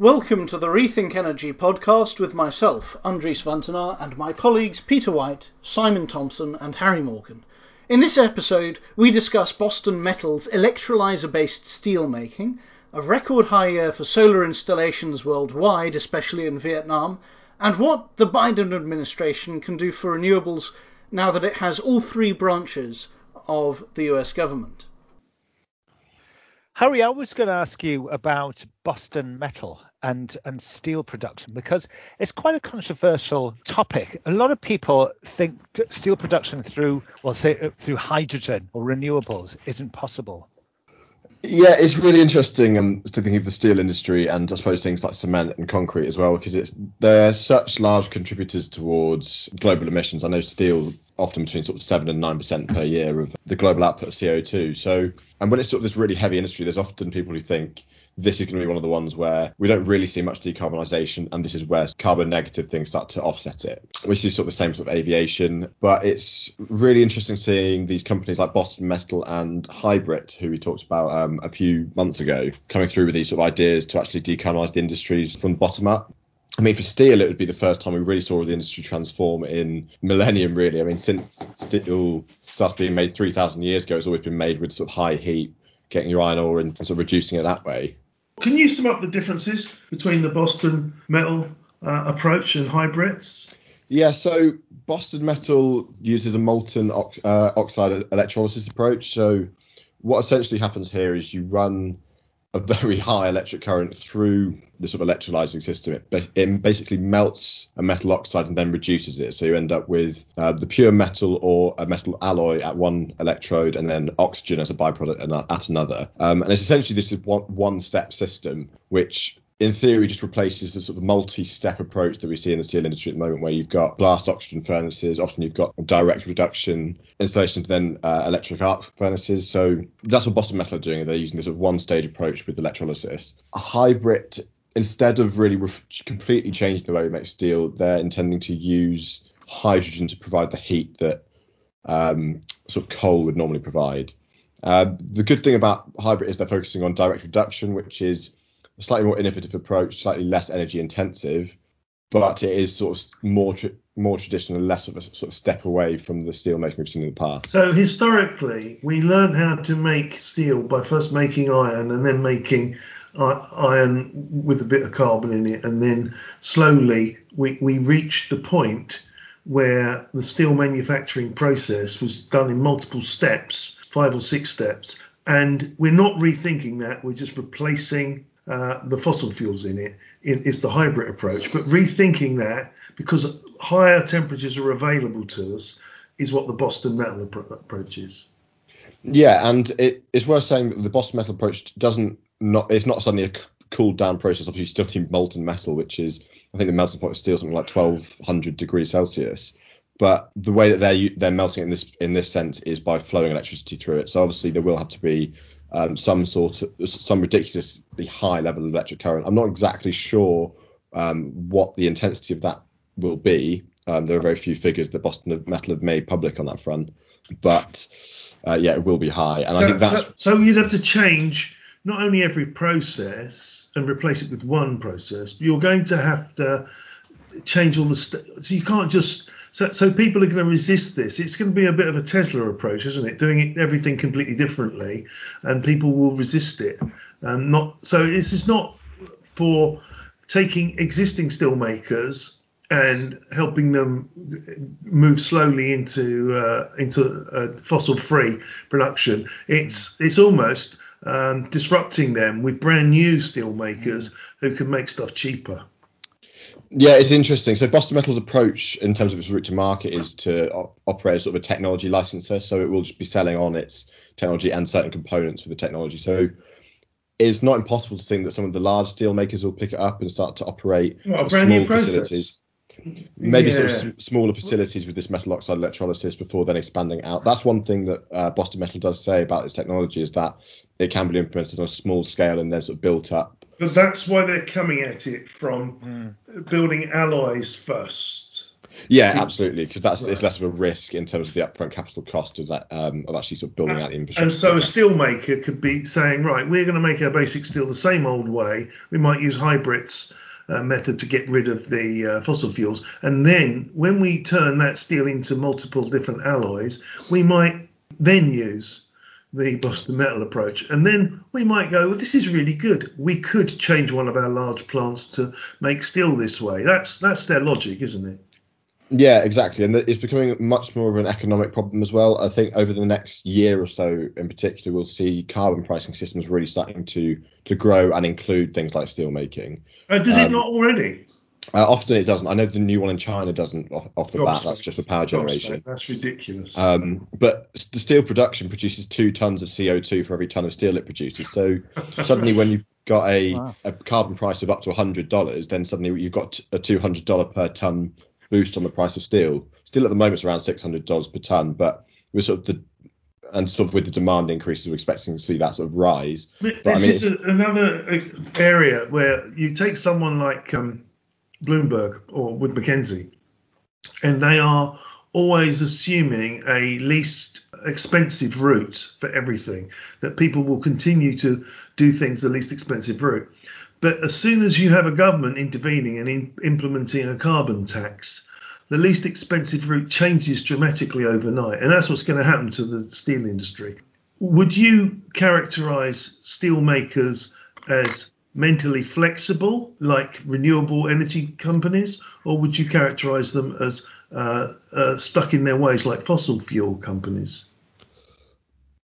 Welcome to the Rethink Energy podcast with myself, Andries Wantenaar, and my colleagues Peter White, Simon Thompson, and Harry Morgan. In this episode, we discuss Boston Metal's electrolyzer based steel making, a record high year for solar installations worldwide, especially in Vietnam, and what the Biden administration can do for renewables now that it has all three branches of the US government. Harry, I was going to ask you about Boston Metal and and steel production because it's quite a controversial topic. A lot of people think steel production through well say uh, through hydrogen or renewables isn't possible. Yeah, it's really interesting um, to think of the steel industry and I suppose things like cement and concrete as well because it's they're such large contributors towards global emissions. I know steel often between sort of seven and nine percent per year of the global output of CO2. So, and when it's sort of this really heavy industry, there's often people who think this is going to be one of the ones where we don't really see much decarbonisation, and this is where carbon negative things start to offset it. We see sort of the same sort of aviation, but it's really interesting seeing these companies like Boston Metal and HYBRIT, who we talked about um, a few months ago, coming through with these sort of ideas to actually decarbonise the industries from the bottom up. I mean, for steel, it would be the first time we really saw the industry transform in millennium, really. I mean, since steel started being made 3,000 years ago, it's always been made with sort of high heat, getting your iron ore and sort of reducing it that way. Can you sum up the differences between the Boston Metal uh, approach and HYBRIT's? Yeah, so Boston Metal uses a molten ox- uh, oxide electrolysis approach. So what essentially happens here is you run a very high electric current through the sort of electrolyzing system. It, it, basically melts a metal oxide and then reduces it. So you end up with uh, the pure metal or a metal alloy at one electrode and then oxygen as a byproduct at another. Um, and it's essentially this is one, one step system which in theory just replaces the sort of multi-step approach that we see in the steel industry at the moment where you've got blast oxygen furnaces often you've got direct reduction installations then uh, electric arc furnaces. So that's what boston metal are doing. They're using this sort of one stage approach with electrolysis. A HYBRIT, instead of really completely changing the way we make steel they're intending to use hydrogen to provide the heat that um, sort of coal would normally provide. Uh, the good thing about HYBRIT is they're focusing on direct reduction which is slightly more innovative approach, slightly less energy intensive, but it is sort of more tra- more traditional, less of a sort of step away from the steel making we've seen in the past. So historically, we learned how to make steel by first making iron and then making iron with a bit of carbon in it, and then slowly we we reached the point where the steel manufacturing process was done in multiple steps, five or six steps, and we're not rethinking that. We're just replacing uh, the fossil fuels in it is the HYBRIT approach. But rethinking that because higher temperatures are available to us is what the Boston Metal approach is. Yeah, and it, it's worth saying that the Boston Metal approach doesn't not it's not suddenly a cooled down process. Obviously, you still need molten metal, which is I think the melting point of steel something like 1200 degrees Celsius. But the way that they're they're melting it in this in this sense is by flowing electricity through it. So obviously there will have to be um, some sort of some ridiculously high level of electric current. I'm not exactly sure um, what the intensity of that will be. Um, there are very few figures that Boston Metal have made public on that front, but uh, yeah, it will be high. And so, I think that's so, so you'd have to change not only every process and replace it with one process, but you're going to have to change all the. St- so you can't just so, so people are going to resist this. It's going to be a bit of a Tesla approach, isn't it? Doing it, everything completely differently, and people will resist it. Um, not so. This is not for taking existing steel makers and helping them move slowly into uh, into uh, fossil-free production. It's it's almost um, disrupting them with brand new steel makers who can make stuff cheaper. Yeah, it's interesting. So Boston Metal's approach in terms of its route to market is to operate as sort of a technology licensor, So it will just be selling on its technology and certain components for the technology. So it's not impossible to think that some of the large steel makers will pick it up and start to operate what, small facilities. Maybe yeah. sort of smaller facilities with this metal oxide electrolysis before then expanding out. That's one thing that uh, Boston Metal does say about its technology is that it can be implemented on a small scale and then sort of built up but that's why they're coming at it from mm. building alloys first. Yeah, absolutely, because that's right. it's less of a risk in terms of the upfront capital cost of that um, of actually sort of building out the infrastructure. And so a steelmaker could be saying, right, we're going to make our basic steel the same old way. We might use HYBRIT's. Uh, method to get rid of the uh, fossil fuels, and then when we turn that steel into multiple different alloys, we might then use the Boston Metal approach. And then we might go, well, this is really good. We could change one of our large plants to make steel this way. That's that's their logic, isn't it? Yeah, exactly, and it's becoming much more of an economic problem as well. I think over the next year or so, in particular, we'll see carbon pricing systems really starting to to grow and include things like steel making. Uh, does um, it not already? Uh, often it doesn't. I know the new one in China doesn't off, off the bat. That's just for power generation. That's ridiculous. Um, but the steel production produces two tons of CO2 for every ton of steel it produces. So suddenly, when you've got a, wow. a carbon price of up to $100, then suddenly you've got a $200 per ton boost on the price of steel. Steel at the moment is around $600 per ton, but we're sort of the and sort of with the demand increases, we're expecting to see that sort of rise. But, this I mean, is another uh, area where you take someone like um, Bloomberg or Wood Mackenzie, and they are always assuming a least expensive route for everything, that people will continue to do things the least expensive route. But as soon as you have a government intervening and in, implementing a carbon tax, the least expensive route changes dramatically overnight. And that's what's going to happen to the steel industry. Would you characterize steelmakers as mentally flexible, like renewable energy companies, or would you characterize them as uh, uh, stuck in their ways, like fossil fuel companies?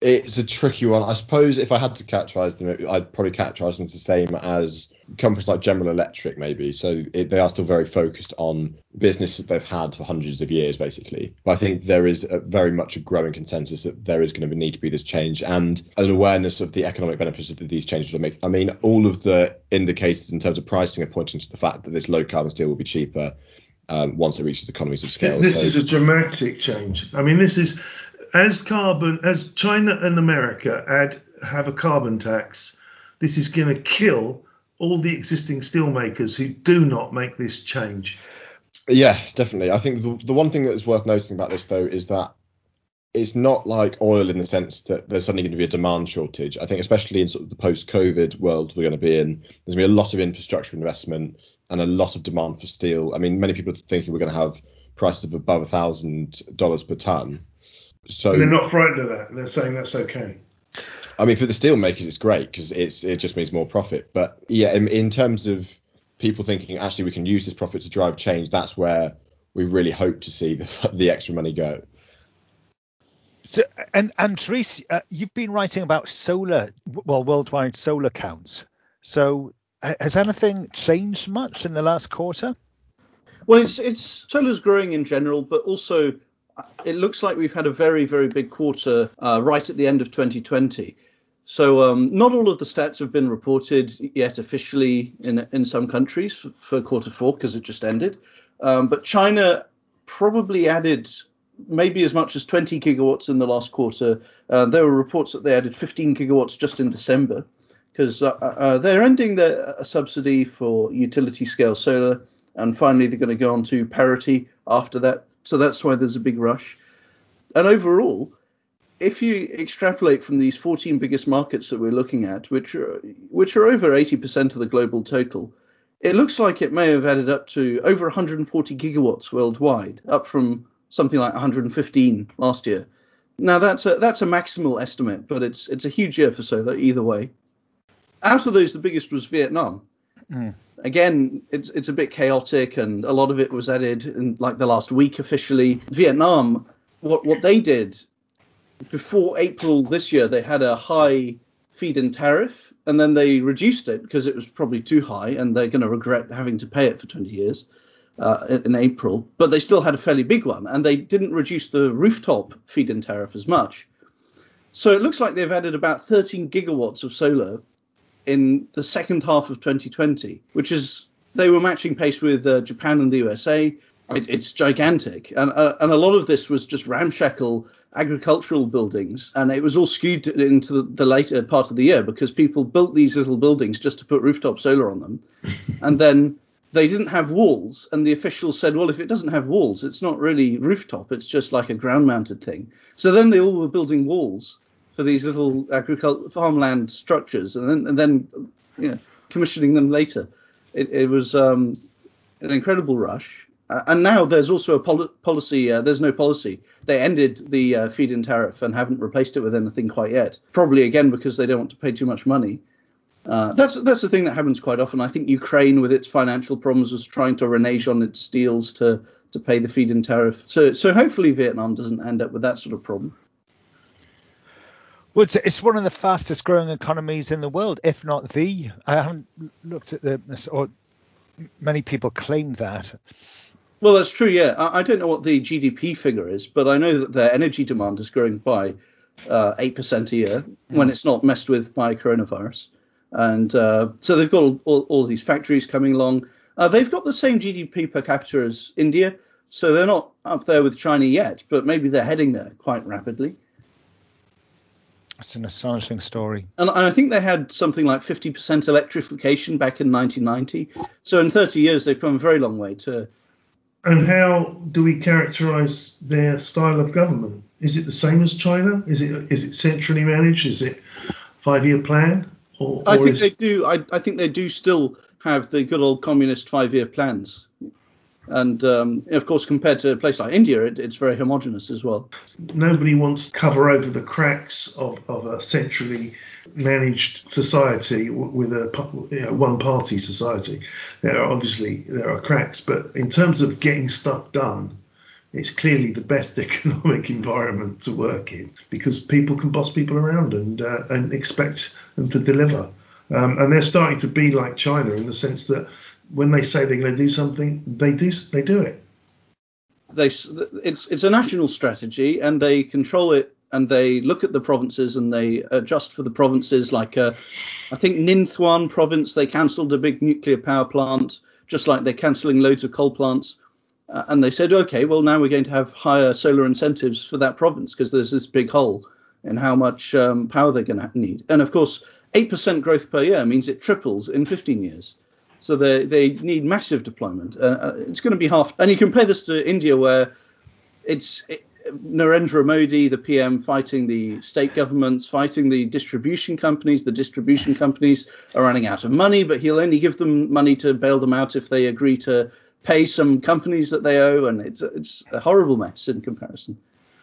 It's a tricky one. I suppose if I had to characterize them, I'd probably characterize them the same as companies like General Electric, maybe. So it, they are still very focused on business that they've had for hundreds of years, basically. But I think there is a, very much a growing consensus that there is going to need to be this change and an awareness of the economic benefits that these changes will make. I mean, all of the indicators in terms of pricing are pointing to the fact that this low carbon steel will be cheaper. Um, once it reaches economies of scale. This so, is a dramatic change. I mean, this is as carbon as China and America add have a carbon tax, this is going to kill all the existing steelmakers who do not make this change. Yeah, definitely. I think the, the one thing that is worth noting about this though is that it's not like oil in the sense that there's suddenly going to be a demand shortage. I think especially in sort of the post-COVID world we're going to be in, there's going to be a lot of infrastructure investment and a lot of demand for steel. I mean, many people are thinking we're going to have prices of above a thousand dollars per ton so and they're not frightened of that. They're saying that's okay. I mean, for the steel makers, it's great because it's it just means more profit. But yeah, in, in terms of people thinking actually we can use this profit to drive change, that's where we really hope to see the, the extra money go. So, and and Andries, uh, you've been writing about solar, well, worldwide solar counts. So has anything changed much in the last quarter? Well, it's it's solar's growing in general, but also it looks like we've had a very, very big quarter uh, right at the end of 2020. So um, not all of the stats have been reported yet officially in in some countries for quarter four because it just ended. Um, but China probably added maybe as much as 20 gigawatts in the last quarter. Uh, there were reports that they added 15 gigawatts just in December because uh, uh, they're ending the uh, subsidy for utility scale solar, and finally they're going to go on to parity after that. So that's why there's a big rush. And overall, if you extrapolate from these 14 biggest markets that we're looking at, which are which are over 80% of the global total, it looks like it may have added up to over 140 gigawatts worldwide, up from something like 115 last year. Now that's a that's a maximal estimate, but it's it's a huge year for solar either way. Out of those, the biggest was Vietnam, Mm. Again, it's it's a bit chaotic, and a lot of it was added in like the last week officially. Vietnam, what what they did before April this year, they had a high feed-in tariff, and then they reduced it because it was probably too high, and they're going to regret having to pay it for 20 years. Uh, in, April, but they still had a fairly big one, and they didn't reduce the rooftop feed-in tariff as much. So it looks like they've added about 13 gigawatts of solar in the second half of 2020, which is they were matching pace with uh, Japan and the USA. It, it's gigantic, and uh, and a lot of this was just ramshackle agricultural buildings, and it was all skewed into the, the, later part of the year because people built these little buildings just to put rooftop solar on them, and then they didn't have walls, and the officials said, well, if it doesn't have walls, it's not really rooftop, it's just like a ground mounted thing. So then they all were building walls for these little agricultural farmland structures, and then and then you know, commissioning them later. It, it was um, an incredible rush. Uh, and now there's also a pol- policy. Uh, there's no policy. They ended the uh, feed-in tariff and haven't replaced it with anything quite yet. Probably again because they don't want to pay too much money. Uh, that's that's the thing that happens quite often. I think Ukraine, with its financial problems, was trying to renege on its deals to to pay the feed-in tariff. So so hopefully Vietnam doesn't end up with that sort of problem. Well, it's, it's one of the fastest growing economies in the world, if not the. I haven't looked at the, or many people claim that. Well, that's true. Yeah, I, I don't know what the GDP figure is, but I know that their energy demand is growing by uh, eight uh, percent a year mm. when it's not messed with by coronavirus. And uh, so they've got all, all, all, these factories coming along. Uh, they've got the same GDP per capita as India, so they're not up there with China yet, but maybe they're heading there quite rapidly. It's an astonishing story. And I think they had something like 50% electrification back in 1990. So in 30 years, they've come a very long way to. And how do we characterize their style of government? Is it the same as China? Is it is it centrally managed? Is it five year plan? Or, I think is... they do. I, I think they do still have the good old communist five year plans. And um, of course, compared to a place like India, it, it's very homogenous as well. Nobody wants to cover over the cracks of, of a centrally managed society with a you know, one-party society. There are obviously there are cracks, but in terms of getting stuff done, it's clearly the best economic environment to work in because people can boss people around and uh, and expect them to deliver. Um, and they're starting to be like China in the sense that when they say they're going to do something, they do they do it. They it's it's a national strategy, and they control it, and they look at the provinces and they adjust for the provinces. Like uh, I think Ninh Thuan province, they cancelled a big nuclear power plant, just like they're cancelling loads of coal plants. Uh, and they said, okay, well now we're going to have higher solar incentives for that province because there's this big hole in how much um, power they're going to need. And of course, 8% growth per year means it triples in 15 years. So they they need massive deployment. Uh, uh, it's going to be half. And you compare this to India, where it's it, Narendra Modi, the PM, fighting the state governments, fighting the distribution companies. The distribution companies are running out of money, but he'll only give them money to bail them out if they agree to pay some companies that they owe, and it's it's a horrible mess in comparison.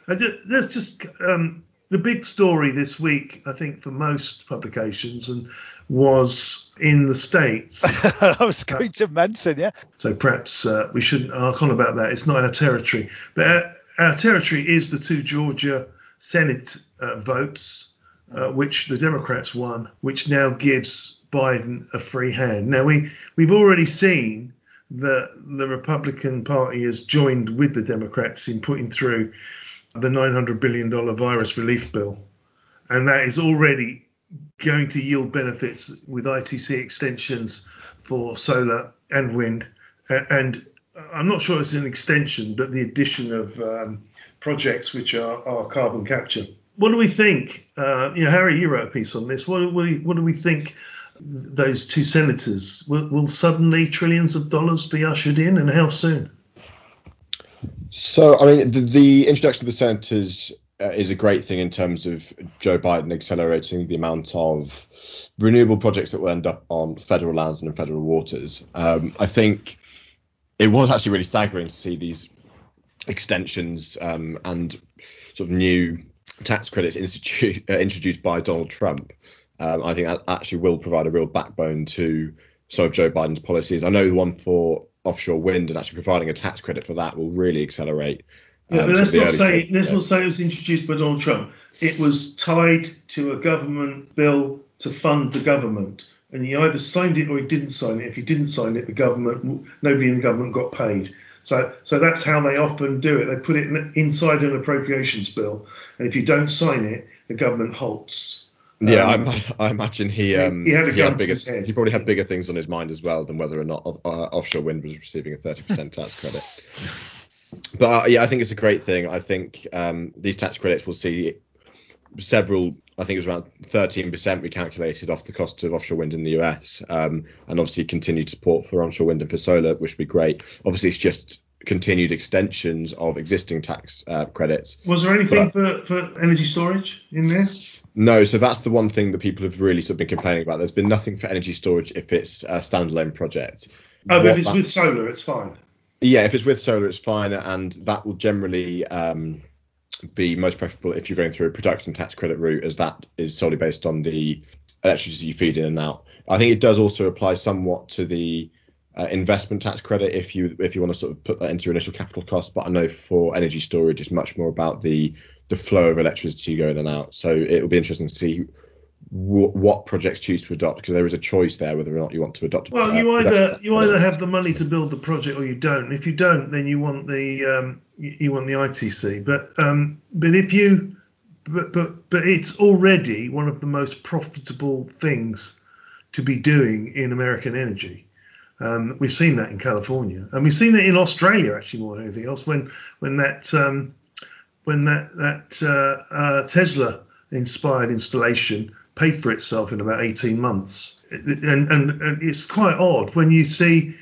Just, let's just um, the big story this week, I think, for most publications, and was in the States. I was going to mention, yeah. So perhaps uh, we shouldn't arc on about that. It's not our territory. But our, our territory is the two Georgia Senate uh, votes, uh, which the Democrats won, which now gives Biden a free hand. Now, we, we've already seen that the Republican Party has joined with the Democrats in putting through the $900 billion virus relief bill. And that is already going to yield benefits with ITC extensions for solar and wind. And I'm not sure it's an extension, but the addition of um, projects which are, are, carbon capture. What do we think? Uh, you know, Harry, you wrote a piece on this. What do we, what do we think? Those two senators will, will suddenly trillions of dollars be ushered in, and how soon? So, I mean, the, the introduction of the senators uh, is a great thing in terms of Joe Biden accelerating the amount of renewable projects that will end up on federal lands and in federal waters. Um, I think it was actually really staggering to see these extensions um, and sort of new tax credits institute, uh, introduced by Donald Trump. Um, I think that actually will provide a real backbone to some of Joe Biden's policies. I know the one for offshore wind and actually providing a tax credit for that will really accelerate yeah, but um, let's not say let's not say it was introduced by Donald Trump. It was tied to a government bill to fund the government, and he either signed it or he didn't sign it. If he didn't sign it, the government nobody in the government got paid. So so that's how they often do it. They put it inside an appropriations bill, and if you don't sign it, the government halts. Yeah, um, I, I, imagine he um, he, had, he had bigger he probably had bigger things on his mind as well than whether or not uh, offshore wind was receiving a 30% tax credit. but uh, yeah, I think it's a great thing. I think um, these tax credits will see several. I think it was around 13% we calculated off the cost of offshore wind in the US, um, and obviously continued support for onshore wind and for solar, which would be great. Obviously, it's just continued extensions of existing tax uh, credits. Was there anything but, for, for energy storage in this? No, so that's the one thing that people have really sort of been complaining about. There's been nothing for energy storage if it's a standalone project. Oh, but if it's with solar, it's fine. Yeah, if it's with solar, it's fine, and that will generally um, be most preferable if you're going through a production tax credit route, as that is solely based on the electricity you feed in and out. I think it does also apply somewhat to the uh, investment tax credit if you if you want to sort of put that into your initial capital cost. But I know for energy storage, it's much more about the the flow of electricity going in and out. So it will be interesting to see w- what projects choose to adopt because there is a choice there whether or not you want to adopt. Well, uh, you either you either have the money to build the project or you don't. If you don't, then you want the um, you want the ITC. But um, but if you but but but it's already one of the most profitable things to be doing in American energy. Um, we've seen that in California, and we've seen it in Australia actually more than anything else. When when that um, when that that uh, uh, Tesla inspired installation paid for itself in about 18 months, and, and, and it's quite odd when you see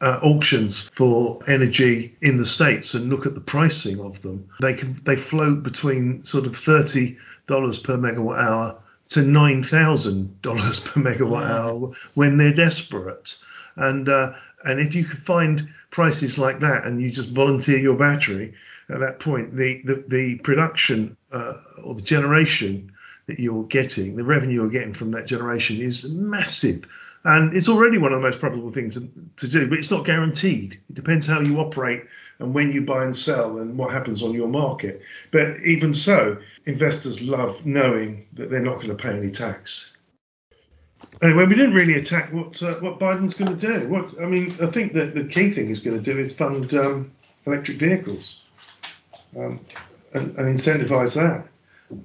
uh, auctions for energy in the states and look at the pricing of them. They can they float between sort of thirty dollars per megawatt hour to nine thousand dollars per megawatt hour when they're desperate. And uh, and if you could find prices like that and you just volunteer your battery at that point, the the, the production uh, or the generation that you're getting, the revenue you're getting from that generation is massive. And it's already one of the most profitable things to do, but it's not guaranteed. It depends how you operate and when you buy and sell and what happens on your market. But even so, investors love knowing that they're not going to pay any tax. Anyway, we didn't really attack what uh, what Biden's going to do. What I mean, I think that the key thing he's going to do is fund um, electric vehicles um, and, and incentivize that,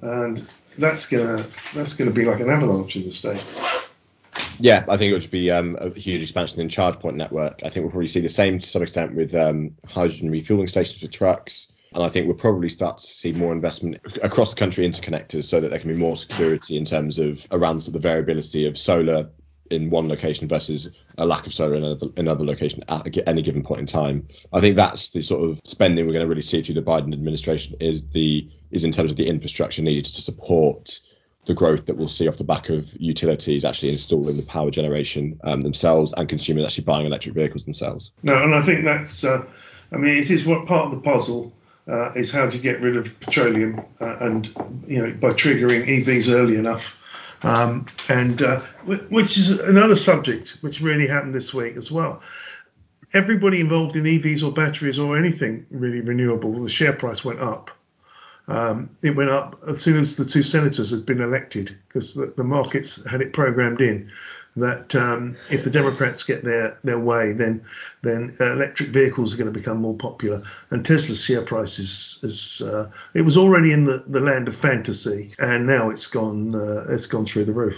and that's gonna that's gonna be like an avalanche in the states. Yeah, I think it would be um, a huge expansion in charge point network. I think we'll probably see the same to some extent with um, hydrogen refueling stations for trucks. And I think we'll probably start to see more investment across the country into connectors so that there can be more security in terms of around the variability of solar in one location versus a lack of solar in another, another location at any given point in time. I think that's the sort of spending we're going to really see through the Biden administration is the is in terms of the infrastructure needed to support the growth that we'll see off the back of utilities actually installing the power generation um, themselves and consumers actually buying electric vehicles themselves. No, and I think that's, uh, I mean, it is what part of the puzzle uh, is how to get rid of petroleum uh, and, you know, by triggering EVs early enough. Um, and uh, which is another subject which really happened this week as well. Everybody involved in EVs or batteries or anything really renewable, the share price went up. Um, it went up as soon as the two senators had been elected because the, the, markets had it programmed in that um, if the Democrats get their, their way, then then uh, electric vehicles are going to become more popular. And Tesla's share price is, is uh, it was already in the, the land of fantasy, and now it's gone uh, it's gone through the roof.